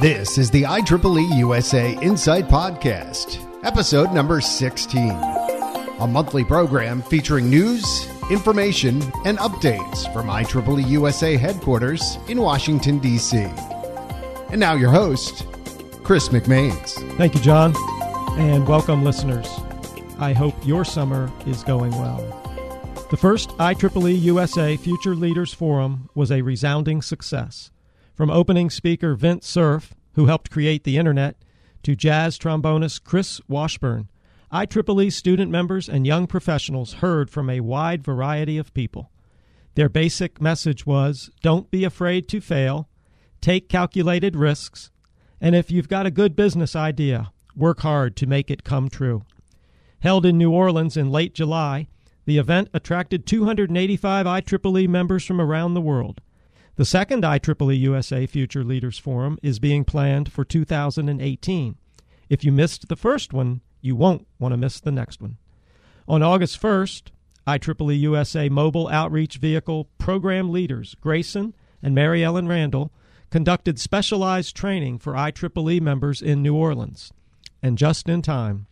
This is the IEEE USA Insight Podcast, episode number 16, a monthly program featuring news, information, and updates from IEEE USA headquarters in Washington, D.C. And now your host, Chris McManes. Thank you, John, and welcome, listeners. I hope your summer is going well. The first IEEE USA Future Leaders Forum was a resounding success. From opening speaker Vint Cerf, who helped create the internet, to jazz trombonist Chris Washburne, IEEE student members and young professionals heard from a wide variety of people. Their basic message was don't be afraid to fail, take calculated risks, and if you've got a good business idea, work hard to make it come true. Held in New Orleans in late July, the event attracted 285 IEEE members from around the world. The second IEEE USA Future Leaders Forum is being planned for 2018. If you missed the first one, you won't want to miss the next one. On August 1st, IEEE USA Mobile Outreach Vehicle program leaders Grayson and Mary Ellen Randall conducted specialized training for IEEE members in New Orleans. And just in time.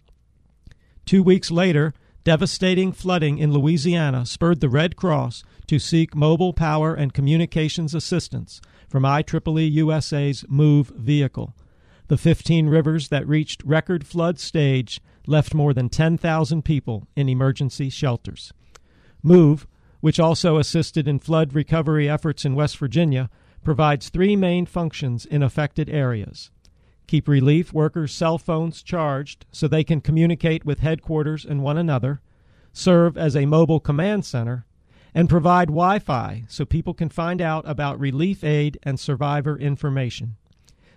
Two weeks later, Devastating flooding in Louisiana spurred the Red Cross to seek mobile power and communications assistance from IEEE USA's MOVE vehicle. The 15 rivers that reached record flood stage left more than 10,000 people in emergency shelters. MOVE, which also assisted in flood recovery efforts in West Virginia, provides three main functions in affected areas keep relief workers' cell phones charged so they can communicate with headquarters and one another, serve as a mobile command center, and provide Wi Fi so people can find out about relief aid and survivor information.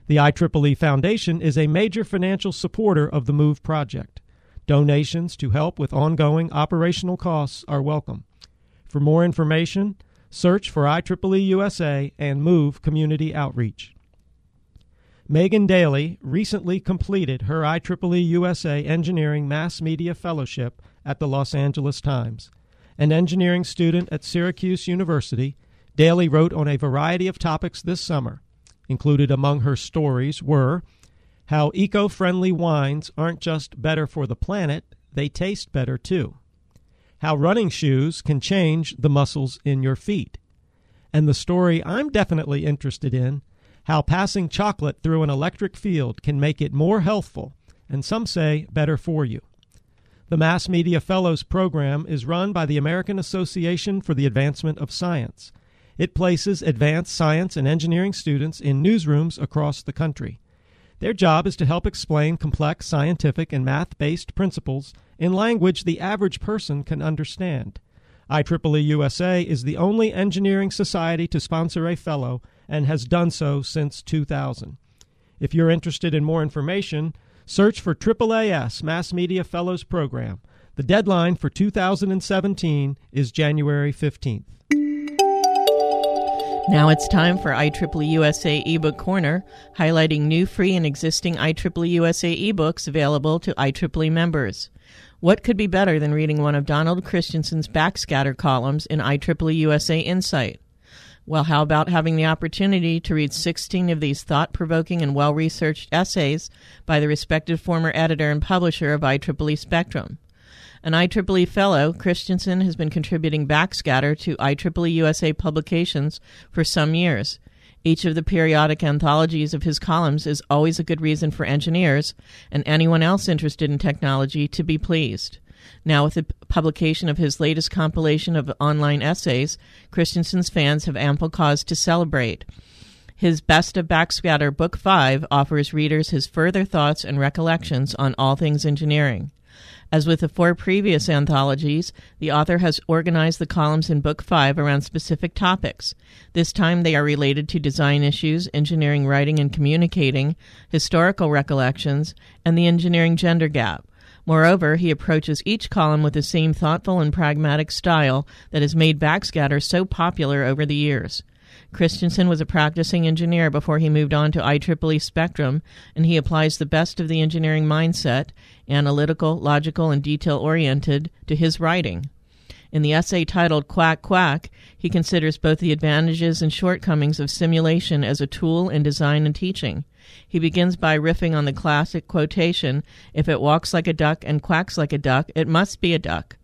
The IEEE Foundation is a major financial supporter of the MOVE project. Donations to help with ongoing operational costs are welcome. For more information, search for IEEE USA and MOVE Community Outreach. Megan Daly recently completed her IEEE USA Engineering Mass Media Fellowship at the Los Angeles Times. An engineering student at Syracuse University, Daly wrote on a variety of topics this summer. Included among her stories were how eco friendly wines aren't just better for the planet, they taste better too. How running shoes can change the muscles in your feet. And the story I'm definitely interested in how passing chocolate through an electric field can make it more healthful and some say better for you. The Mass Media Fellows program is run by the American Association for the Advancement of Science. It places advanced science and engineering students in newsrooms across the country. Their job is to help explain complex scientific and math based principles in language the average person can understand. IEEE USA is the only engineering society to sponsor a fellow and has done so since 2000. If you're interested in more information, search for AAAS Mass Media Fellows Program. The deadline for 2017 is January 15th. Now it's time for IEEE USA eBook Corner, highlighting new free and existing IEEE USA ebooks available to IEEE members. What could be better than reading one of Donald Christiansen's backscatter columns in IEEE USA Insight? Well, how about having the opportunity to read 16 of these thought provoking and well researched essays by the respected former editor and publisher of IEEE Spectrum? An IEEE Fellow, Christiansen has been contributing backscatter to IEEE USA publications for some years. Each of the periodic anthologies of his columns is always a good reason for engineers and anyone else interested in technology to be pleased. Now, with the publication of his latest compilation of online essays, Christiansen's fans have ample cause to celebrate. His Best of Backscatter Book 5 offers readers his further thoughts and recollections on all things engineering. As with the four previous anthologies, the author has organized the columns in Book 5 around specific topics. This time they are related to design issues, engineering writing and communicating, historical recollections, and the engineering gender gap. Moreover, he approaches each column with the same thoughtful and pragmatic style that has made backscatter so popular over the years. Christiansen was a practicing engineer before he moved on to IEEE Spectrum, and he applies the best of the engineering mindset, analytical, logical, and detail oriented, to his writing. In the essay titled Quack Quack, he considers both the advantages and shortcomings of simulation as a tool in design and teaching. He begins by riffing on the classic quotation If it walks like a duck and quacks like a duck, it must be a duck.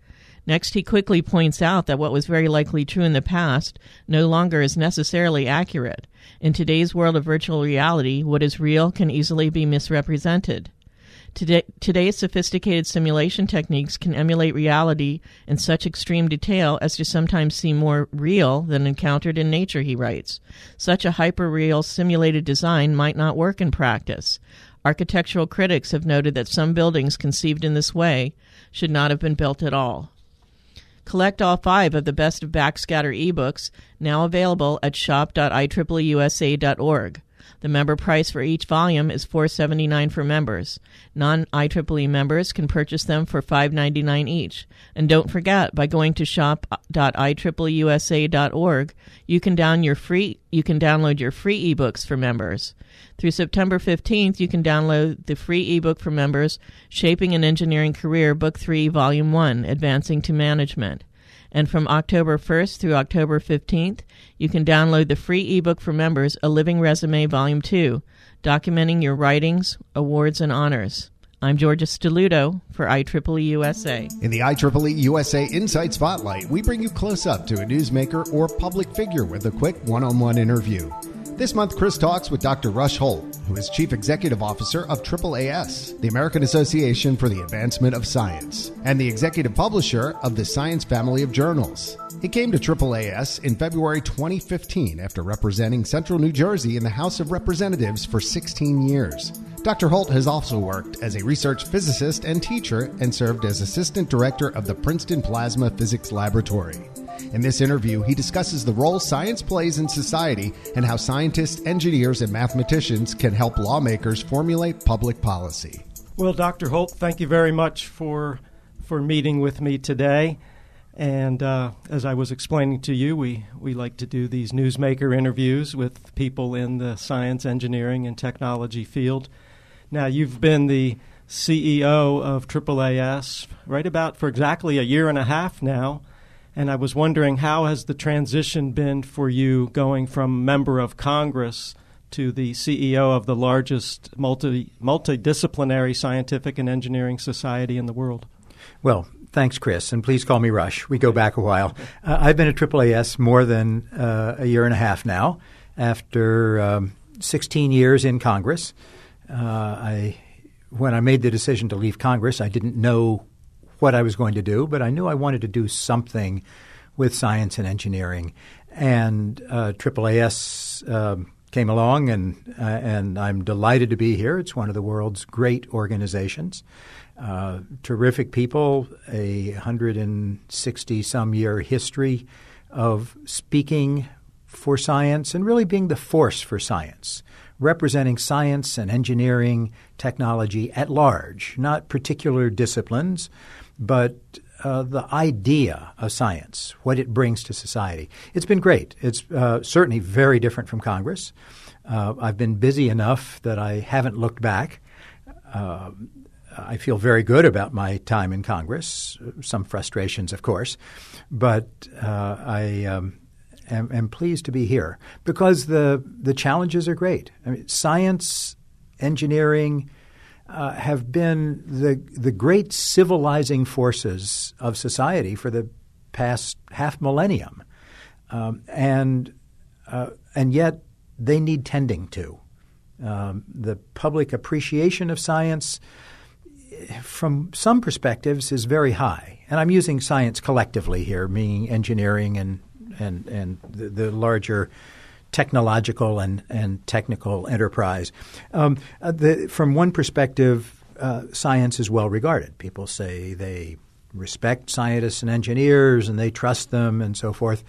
Next, he quickly points out that what was very likely true in the past no longer is necessarily accurate. In today's world of virtual reality, what is real can easily be misrepresented. Today, today's sophisticated simulation techniques can emulate reality in such extreme detail as to sometimes seem more real than encountered in nature, he writes. Such a hyper-real simulated design might not work in practice. Architectural critics have noted that some buildings conceived in this way should not have been built at all. Collect all five of the best of Backscatter ebooks, now available at shop.ieeeusa.org. The member price for each volume is $4.79 for members. Non-IEEE members can purchase them for $5.99 each. And don't forget, by going to shop.ieeeusa.org, you can down your free you can download your free ebooks for members. Through September 15th, you can download the free ebook for members, Shaping an Engineering Career, Book 3, Volume 1, Advancing to Management. And from October 1st through October 15th, you can download the free ebook for members, A Living Resume Volume 2, documenting your writings, awards, and honors. I'm Georgia Stelluto for IEEE USA. In the IEEE USA Insight Spotlight, we bring you close up to a newsmaker or public figure with a quick one on one interview. This month, Chris talks with Dr. Rush Holt, who is Chief Executive Officer of AAAS, the American Association for the Advancement of Science, and the Executive Publisher of the Science Family of Journals. He came to AAAS in February 2015 after representing Central New Jersey in the House of Representatives for 16 years. Dr. Holt has also worked as a research physicist and teacher and served as Assistant Director of the Princeton Plasma Physics Laboratory. In this interview, he discusses the role science plays in society and how scientists, engineers, and mathematicians can help lawmakers formulate public policy. Well, Dr. Holt, thank you very much for for meeting with me today. And uh, as I was explaining to you, we, we like to do these newsmaker interviews with people in the science, engineering, and technology field. Now, you've been the CEO of AAAS right about for exactly a year and a half now. And I was wondering how has the transition been for you going from member of Congress to the CEO of the largest multi multidisciplinary scientific and engineering society in the world? Well, thanks, Chris, and please call me Rush. We go back a while. Uh, I've been at AAAS more than uh, a year and a half now. After um, 16 years in Congress, uh, I when I made the decision to leave Congress, I didn't know what I was going to do, but I knew I wanted to do something with science and engineering. And uh, AAAS uh, came along, and uh, and I'm delighted to be here. It's one of the world's great organizations. Uh, terrific people, a 160 some year history of speaking for science and really being the force for science, representing science and engineering technology at large, not particular disciplines, but uh, the idea of science, what it brings to society. It's been great. It's uh, certainly very different from Congress. Uh, I've been busy enough that I haven't looked back. Uh, I feel very good about my time in Congress. Some frustrations, of course, but uh, I um, am, am, pleased to be here because the the challenges are great. I mean, science, engineering, uh, have been the the great civilizing forces of society for the past half millennium, um, and uh, and yet they need tending to. Um, the public appreciation of science, from some perspectives, is very high, and I'm using science collectively here, meaning engineering and and and the, the larger technological and, and technical enterprise. Um, uh, the, from one perspective, uh, science is well regarded. People say they respect scientists and engineers and they trust them and so forth.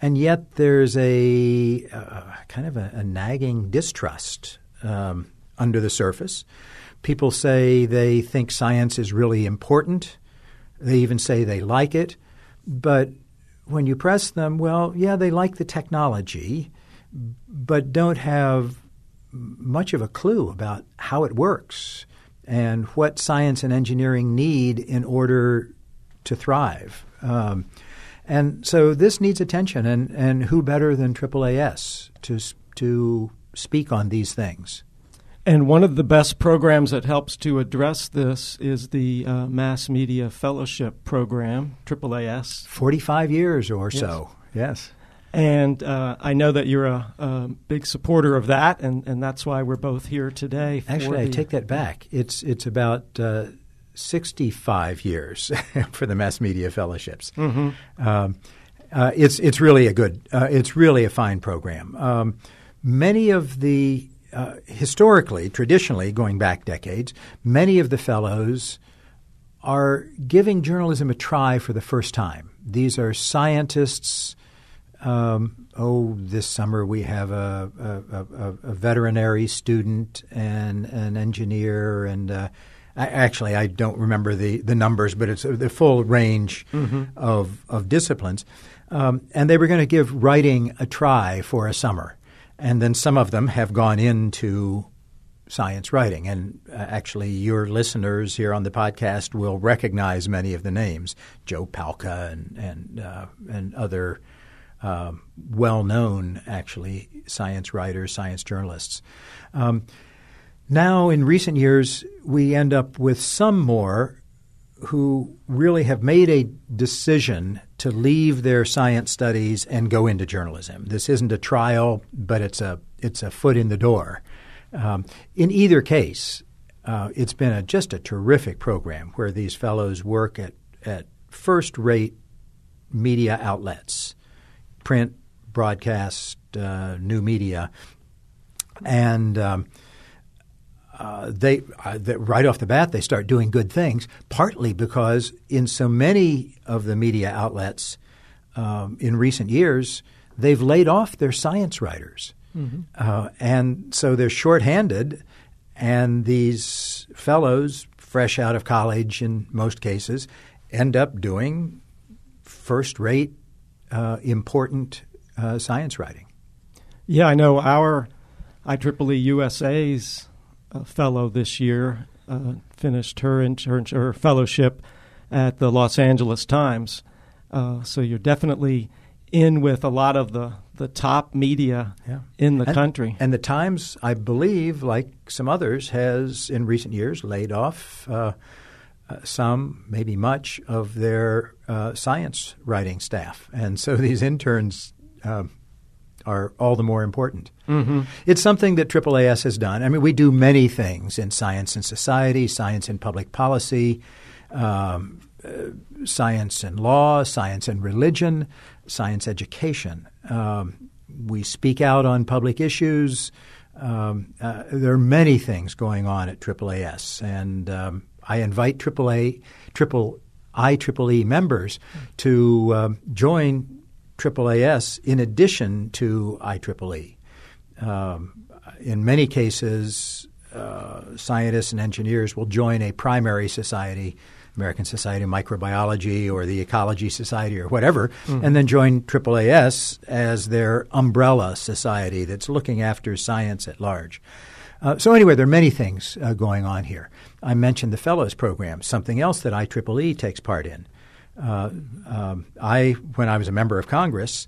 And yet there's a uh, kind of a, a nagging distrust um, under the surface. People say they think science is really important. They even say they like it. But when you press them, well, yeah, they like the technology, but don't have much of a clue about how it works and what science and engineering need in order to thrive. Um, And so this needs attention, and, and who better than AAAS to, to speak on these things? And one of the best programs that helps to address this is the uh, Mass Media Fellowship Program, AAAS. 45 years or yes. so, yes. And uh, I know that you're a, a, big supporter of that, and, and that's why we're both here today. Actually, the, I take that back. It's, it's about uh, 65 years for the Mass Media Fellowships. Mm-hmm. Um, uh, it's, it's really a good, uh, it's really a fine program. Um, many of the uh, historically, traditionally, going back decades, many of the fellows are giving journalism a try for the first time. These are scientists. Um, oh, this summer we have a, a, a, a, veterinary student and an engineer, and uh, I, actually I don't remember the, the numbers, but it's the full range mm-hmm. of, of disciplines. Um, and they were going to give writing a try for a summer. And then some of them have gone into science writing. And uh, actually, your listeners here on the podcast will recognize many of the names Joe Palca and, and, uh, and other uh, well known, actually, science writers, science journalists. Um, now, in recent years, we end up with some more who really have made a decision to leave their science studies and go into journalism. This isn't a trial, but it's a it's a foot in the door. Um, in either case, uh, it's been a, just a terrific program where these fellows work at at first rate media outlets, print, broadcast, uh, new media, and um, uh, they, uh, they, right off the bat they start doing good things. Partly because in so many of the media outlets um, in recent years, they've laid off their science writers, mm-hmm. uh, and so they're shorthanded. And these fellows, fresh out of college in most cases, end up doing first-rate, uh, important uh, science writing. Yeah, I know our IEEE USA's a fellow this year, uh, finished her, her, her fellowship at the Los Angeles Times. Uh, so you're definitely in with a lot of the, the top media yeah. in the and, country. And the Times, I believe, like some others, has in recent years laid off uh, uh, some, maybe much, of their uh, science writing staff. And so these interns um, are all the more important. Mm-hmm. It's something that AAAS has done. I mean, we do many things in science and society, science and public policy, um, uh, science and law, science and religion, science education. Um, we speak out on public issues. Um, uh, there are many things going on at AAAS, and um, I invite AAA, triple IEEE members to uh, join AAAS in addition to IEEE. Um, in many cases, uh, scientists and engineers will join a primary society, American Society of Microbiology or the Ecology Society or whatever, mm-hmm. and then join AAAS as their umbrella society that's looking after science at large. Uh, so anyway, there are many things uh, going on here. I mentioned the Fellows Program, something else that IEEE takes part in. Uh, um, I, when I was a member of Congress,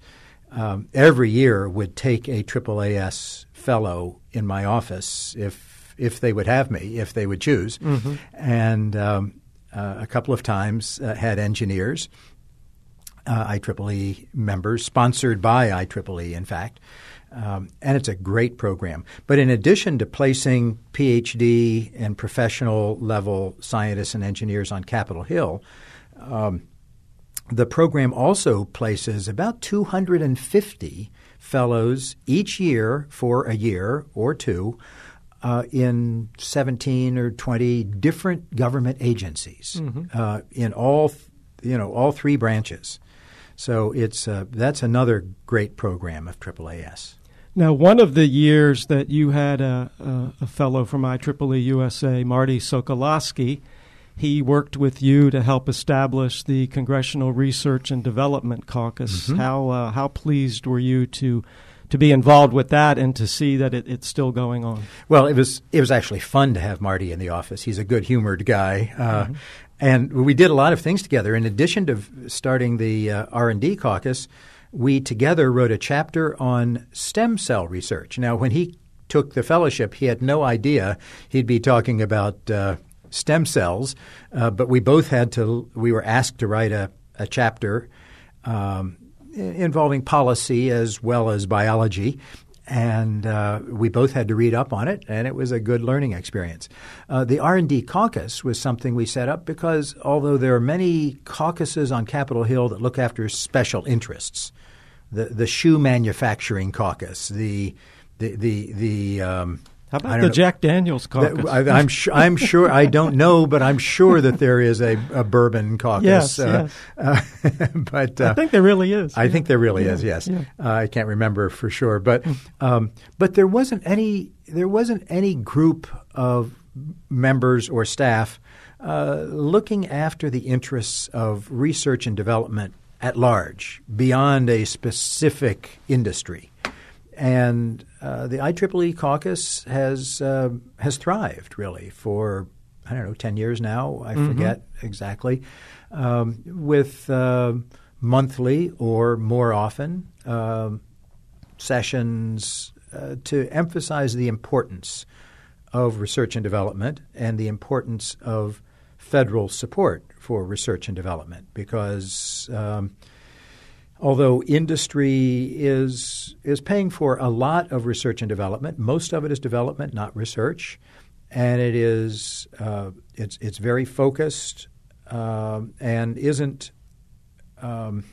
um, every year would take a AAAS fellow in my office if if they would have me, if they would choose, mm-hmm. and um, uh, a couple of times uh, had engineers, uh, IEEE members, sponsored by IEEE, in fact. Um, and it's a great program. But in addition to placing PhD and professional level scientists and engineers on Capitol Hill, um, the program also places about 250 fellows each year for a year or two uh, in 17 or 20 different government agencies mm-hmm. uh, in all you know all three branches. So it's uh, that's another great program of AAAS. Now, one of the years that you had a, a, a fellow from IEEE USA, Marty Sokolowski, he worked with you to help establish the Congressional Research and Development Caucus. Mm-hmm. How uh, how pleased were you to to be involved with that and to see that it, it's still going on? Well, it was it was actually fun to have Marty in the office. He's a good humored guy, uh, mm-hmm. and we did a lot of things together. In addition to starting the uh, R and D caucus, we together wrote a chapter on stem cell research. Now, when he took the fellowship, he had no idea he'd be talking about uh, stem cells, uh, but we both had to. We were asked to write a, a chapter um, involving policy as well as biology, and uh, we both had to read up on it, and it was a good learning experience. Uh, the R&D caucus was something we set up because although there are many caucuses on Capitol Hill that look after special interests, the the shoe manufacturing caucus, the the the, the um, how about the know. Jack Daniels caucus? I, am sure. I'm sure. I don't know, but I'm sure that there is a, a bourbon caucus. Yes, uh, yes. Uh, but uh, I think there really is. I yeah. think there really yeah. is. Yes, yeah. Uh, I can't remember for sure, but hmm. um, but there wasn't any. There wasn't any group of members or staff uh, looking after the interests of research and development at large, beyond a specific industry and uh, the IEEE caucus has uh, has thrived really for I don't know ten years now. I mm-hmm. forget exactly, um, with uh, monthly or more often um, sessions uh, to emphasize the importance of research and development and the importance of federal support for research and development because. Um, although industry is is paying for a lot of research and development, most of it is development, not research, and it is uh, it's it's very focused uh, and isn't um,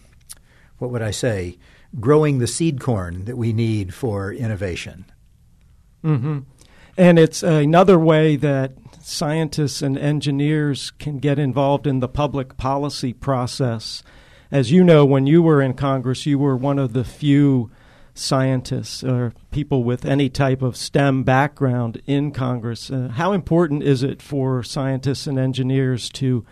what would I say growing the seed corn that we need for innovation. Mm-hmm. And it's another way that scientists and engineers can get involved in the public policy process as you know, when you were in Congress, you were one of the few scientists or people with any type of STEM background in Congress. Uh, how important is it for scientists and engineers to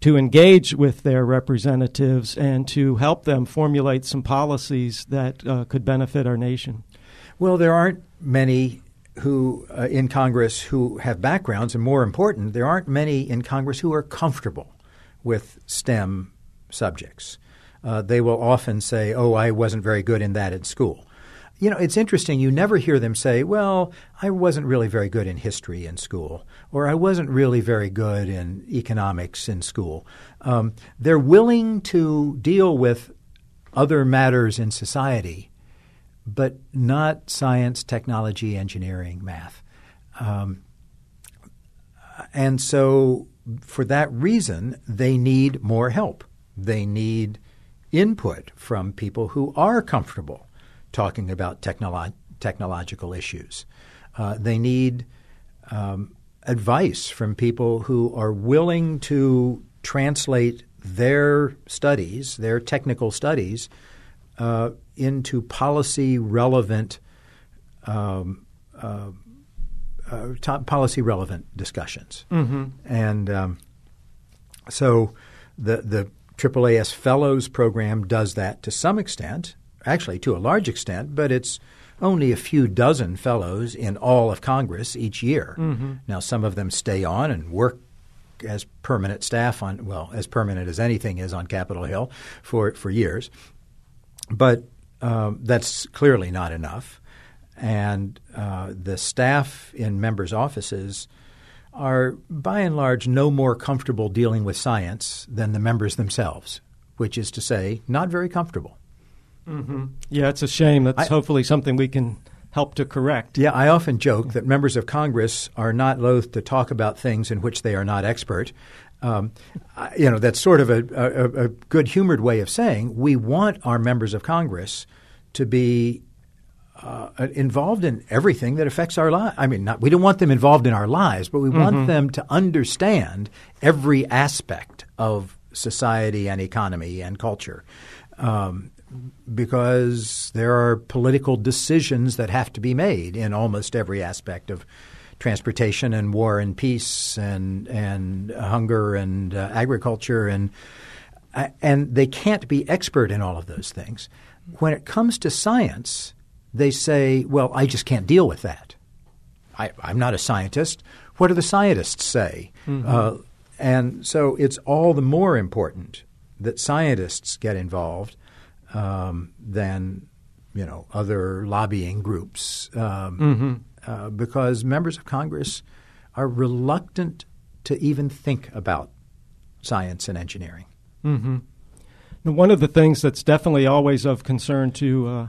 to engage with their representatives and to help them formulate some policies that uh, could benefit our nation? Well, there aren't many who uh, in Congress who have backgrounds, and more important, there aren't many in Congress who are comfortable with STEM subjects uh, they will often say, "Oh, I wasn't very good in that at school." You know, it's interesting. You never hear them say, "Well, I wasn't really very good in history in school," or "I wasn't really very good in economics in school." Um, they're willing to deal with other matters in society, but not science, technology, engineering, math. Um, and so, for that reason, they need more help. They need input from people who are comfortable talking about technolo- technological issues. Uh, they need um, advice from people who are willing to translate their studies, their technical studies, uh, into policy relevant um, uh, uh policy relevant discussions. Mm-hmm. And um, so the the AAAS Fellows program does that to some extent, actually to a large extent, but it's only a few dozen fellows in all of Congress each year. Mm-hmm. Now, some of them stay on and work as permanent staff on, well, as permanent as anything is on Capitol Hill for, for years. But um, that's clearly not enough. And uh, the staff in members' offices – are by and large no more comfortable dealing with science than the members themselves, which is to say, not very comfortable. Mm-hmm. Yeah, it's a shame. That's I, hopefully something we can help to correct. Yeah, I often joke that members of Congress are not loath to talk about things in which they are not expert. Um, you know, that's sort of a, a, a good humored way of saying we want our members of Congress to be uh, involved in everything that affects our lives. I mean, not, we don't want them involved in our lives, but we mm-hmm. want them to understand every aspect of society and economy and culture. Um, because there are political decisions that have to be made in almost every aspect of transportation and war and peace and and hunger and uh, agriculture and uh, and they can't be expert in all of those things. When it comes to science, they say, well, I just can't deal with that. I, am not a scientist. What do the scientists say? Mm-hmm. Uh, and so it's all the more important that scientists get involved um, than you know other lobbying groups um, mm-hmm. uh, because members of Congress are reluctant to even think about science and engineering. Mm-hmm. Now, one of the things that's definitely always of concern to uh,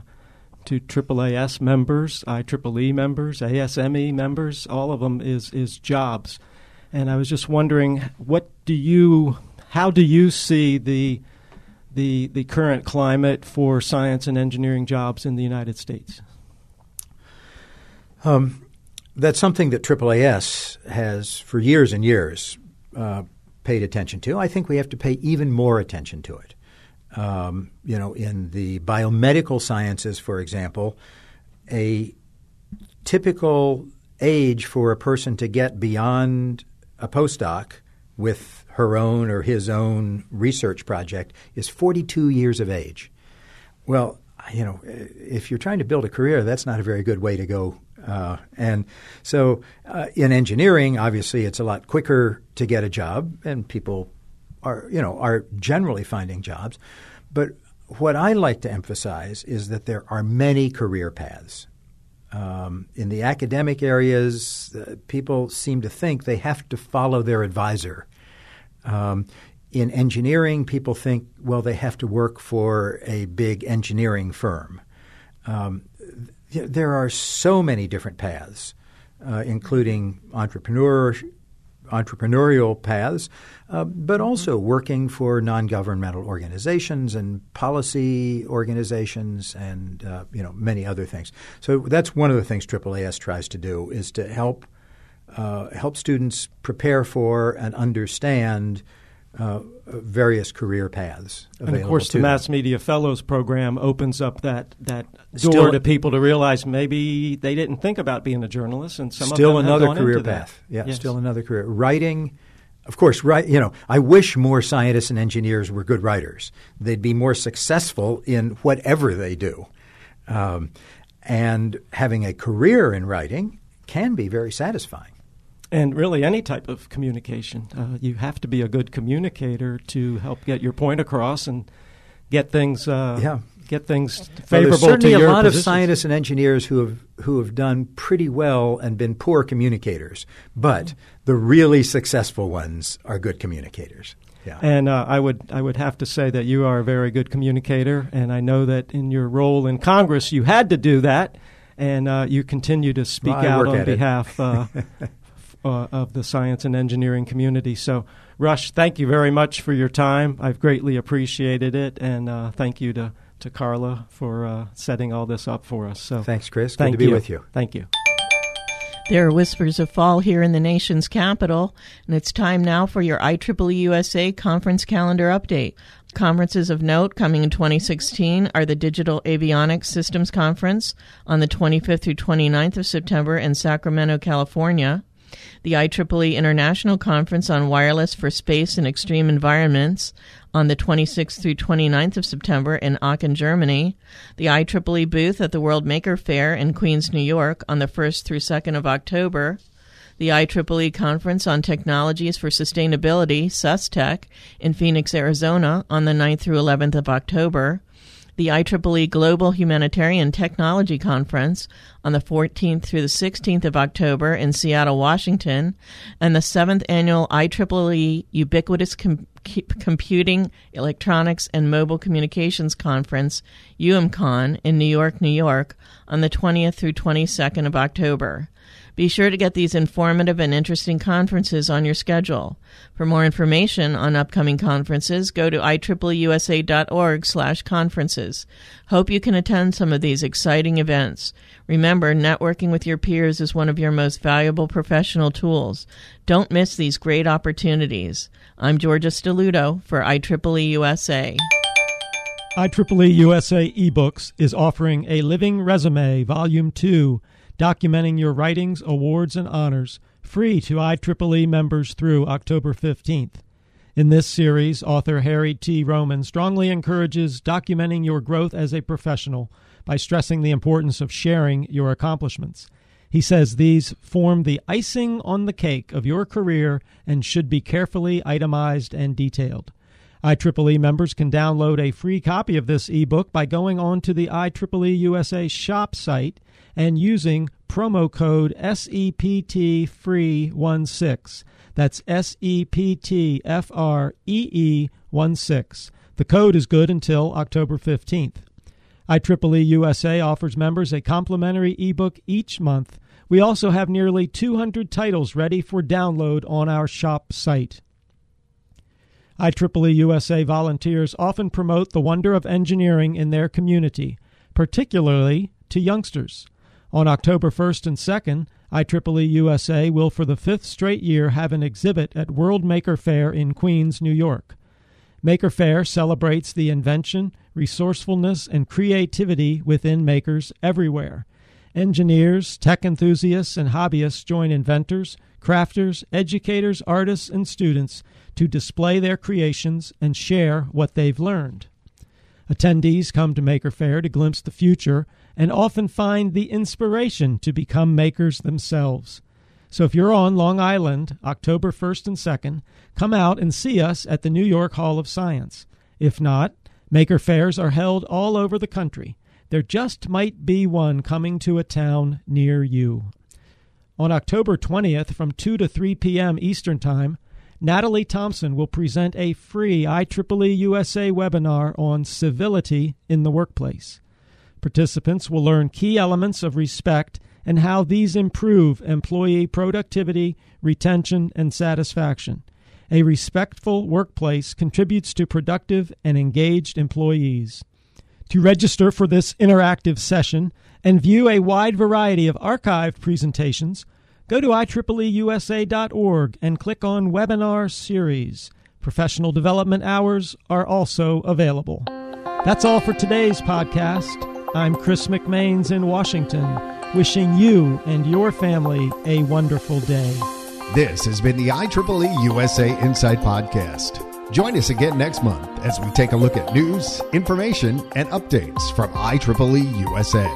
to AAAS members, IEEE members, ASME members, all of them is is jobs. And I was just wondering, what do you, how do you see the the the current climate for science and engineering jobs in the United States? Um, that's something that AAAS has for years and years uh, paid attention to. I think we have to pay even more attention to it. Um, you know, in the biomedical sciences, for example, a typical age for a person to get beyond a postdoc with her own or his own research project is 42 years of age. Well, you know, if you're trying to build a career, that's not a very good way to go. Uh, and so uh, in engineering, obviously, it's a lot quicker to get a job, and people are, you know, are generally finding jobs. But what I like to emphasize is that there are many career paths. Um, in the academic areas, uh, people seem to think they have to follow their advisor. Um, in engineering, people think, well, they have to work for a big engineering firm. Um, th- there are so many different paths, uh, including entrepreneur, entrepreneurial paths, uh, but also working for non-governmental organizations and policy organizations and uh, you know many other things. So that's one of the things AAAS tries to do is to help uh, help students prepare for and understand uh, various career paths. And of course, the them. Mass Media Fellows program opens up that that door Still, to people to realize maybe they didn't think about being a journalist, and some still of them another career path. Yeah, yes. still another career. Writing. Of course, right. You know, I wish more scientists and engineers were good writers. They'd be more successful in whatever they do, um, and having a career in writing can be very satisfying and really any type of communication. Uh, you have to be a good communicator to help get your point across and get things. Uh, yeah. Get things favorable well, there's certainly a lot positions. of scientists and engineers who have who have done pretty well and been poor communicators, but Mm-hmm. the really successful ones are good communicators. Yeah. And uh, I would I would have to say that you are a very good communicator, and I know that in your role in Congress you had to do that, and uh, you continue to speak Well, out on behalf uh, uh, of the science and engineering community. So, Rush, thank you very much for your time. I've greatly appreciated it, and uh, thank you to, to Carla for uh, setting all this up for us. So, Thanks, Chris. thank Good to be you. with you. Thank you. There are whispers of fall here in the nation's capital, and it's time now for your IEEE USA conference calendar update. Conferences of note coming in 2016 are the Digital Avionics Systems Conference on the 25th through 29th of September in Sacramento, California, the IEEE International Conference on Wireless for Space and Extreme Environments on the 26th through 29th of September in Aachen, Germany, the IEEE booth at the World Maker Faire in Queens, New York on the 1st through 2nd of October, the IEEE Conference on Technologies for Sustainability, SUSTECH, in Phoenix, Arizona on the 9th through 11th of October, the IEEE Global Humanitarian Technology Conference on the 14th through the 16th of October in Seattle, Washington, and the 7th Annual IEEE Ubiquitous Com- Computing, Electronics, and Mobile Communications Conference, UEMCON, in New York, New York, on the 20th through 22nd of October. Be sure to get these informative and interesting conferences on your schedule. For more information on upcoming conferences, go to IEEEUSA.org slash conferences. Hope you can attend some of these exciting events. Remember, networking with your peers is one of your most valuable professional tools. Don't miss these great opportunities. I'm Georgia Stelluto for IEEE USA. IEEE USA eBooks is offering a Living Resume Volume 2, documenting your writings, awards, and honors, free to IEEE members through October 15th. In this series, author Harry T. Roman strongly encourages documenting your growth as a professional by stressing the importance of sharing your accomplishments. He says these form the icing on the cake of your career and should be carefully itemized and detailed. IEEE members can download a free copy of this ebook by going on to the IEEE USA shop site and using promo code SEPTFREE16. That's SEPTFREE16. The code is good until October 15th. IEEE USA offers members a complimentary ebook each month we also have nearly 200 titles ready for download on our shop site. IEEE USA volunteers often promote the wonder of engineering in their community, particularly to youngsters. On October 1st and 2nd, IEEE USA will for the fifth straight year have an exhibit at World Maker Faire in Queens, New York. Maker Faire celebrates the invention, resourcefulness, and creativity within makers everywhere. Engineers, tech enthusiasts, and hobbyists join inventors, crafters, educators, artists, and students to display their creations and share what they've learned. Attendees come to Maker Faire to glimpse the future and often find the inspiration to become makers themselves. So if you're on Long Island, October 1st and 2nd, come out and see us at the New York Hall of Science. If not, Maker fairs are held all over the country there just might be one coming to a town near you. On October 20th from 2 to 3 p.m. Eastern Time, Natalie Thompson will present a free IEEE USA webinar on civility in the workplace. Participants will learn key elements of respect and how these improve employee productivity, retention, and satisfaction. A respectful workplace contributes to productive and engaged employees. To register for this interactive session and view a wide variety of archived presentations, go to IEEEUSA.org and click on Webinar Series. Professional development hours are also available. That's all for today's podcast. I'm Chris McManes in Washington, wishing you and your family a wonderful day. This has been the IEEE USA Insight Podcast. Join us again next month as we take a look at news, information, and updates from IEEE USA.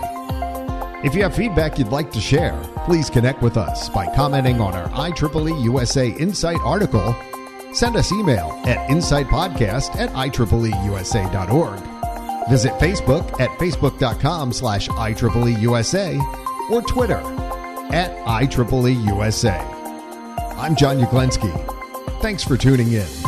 If you have feedback you'd like to share, please connect with us by commenting on our IEEE USA Insight article. Send us email at insightpodcast at IEEEUSA.org. Visit Facebook at facebook.com slash IEEEUSA or Twitter at IEEEUSA. I'm John Uglensky. Thanks for tuning in.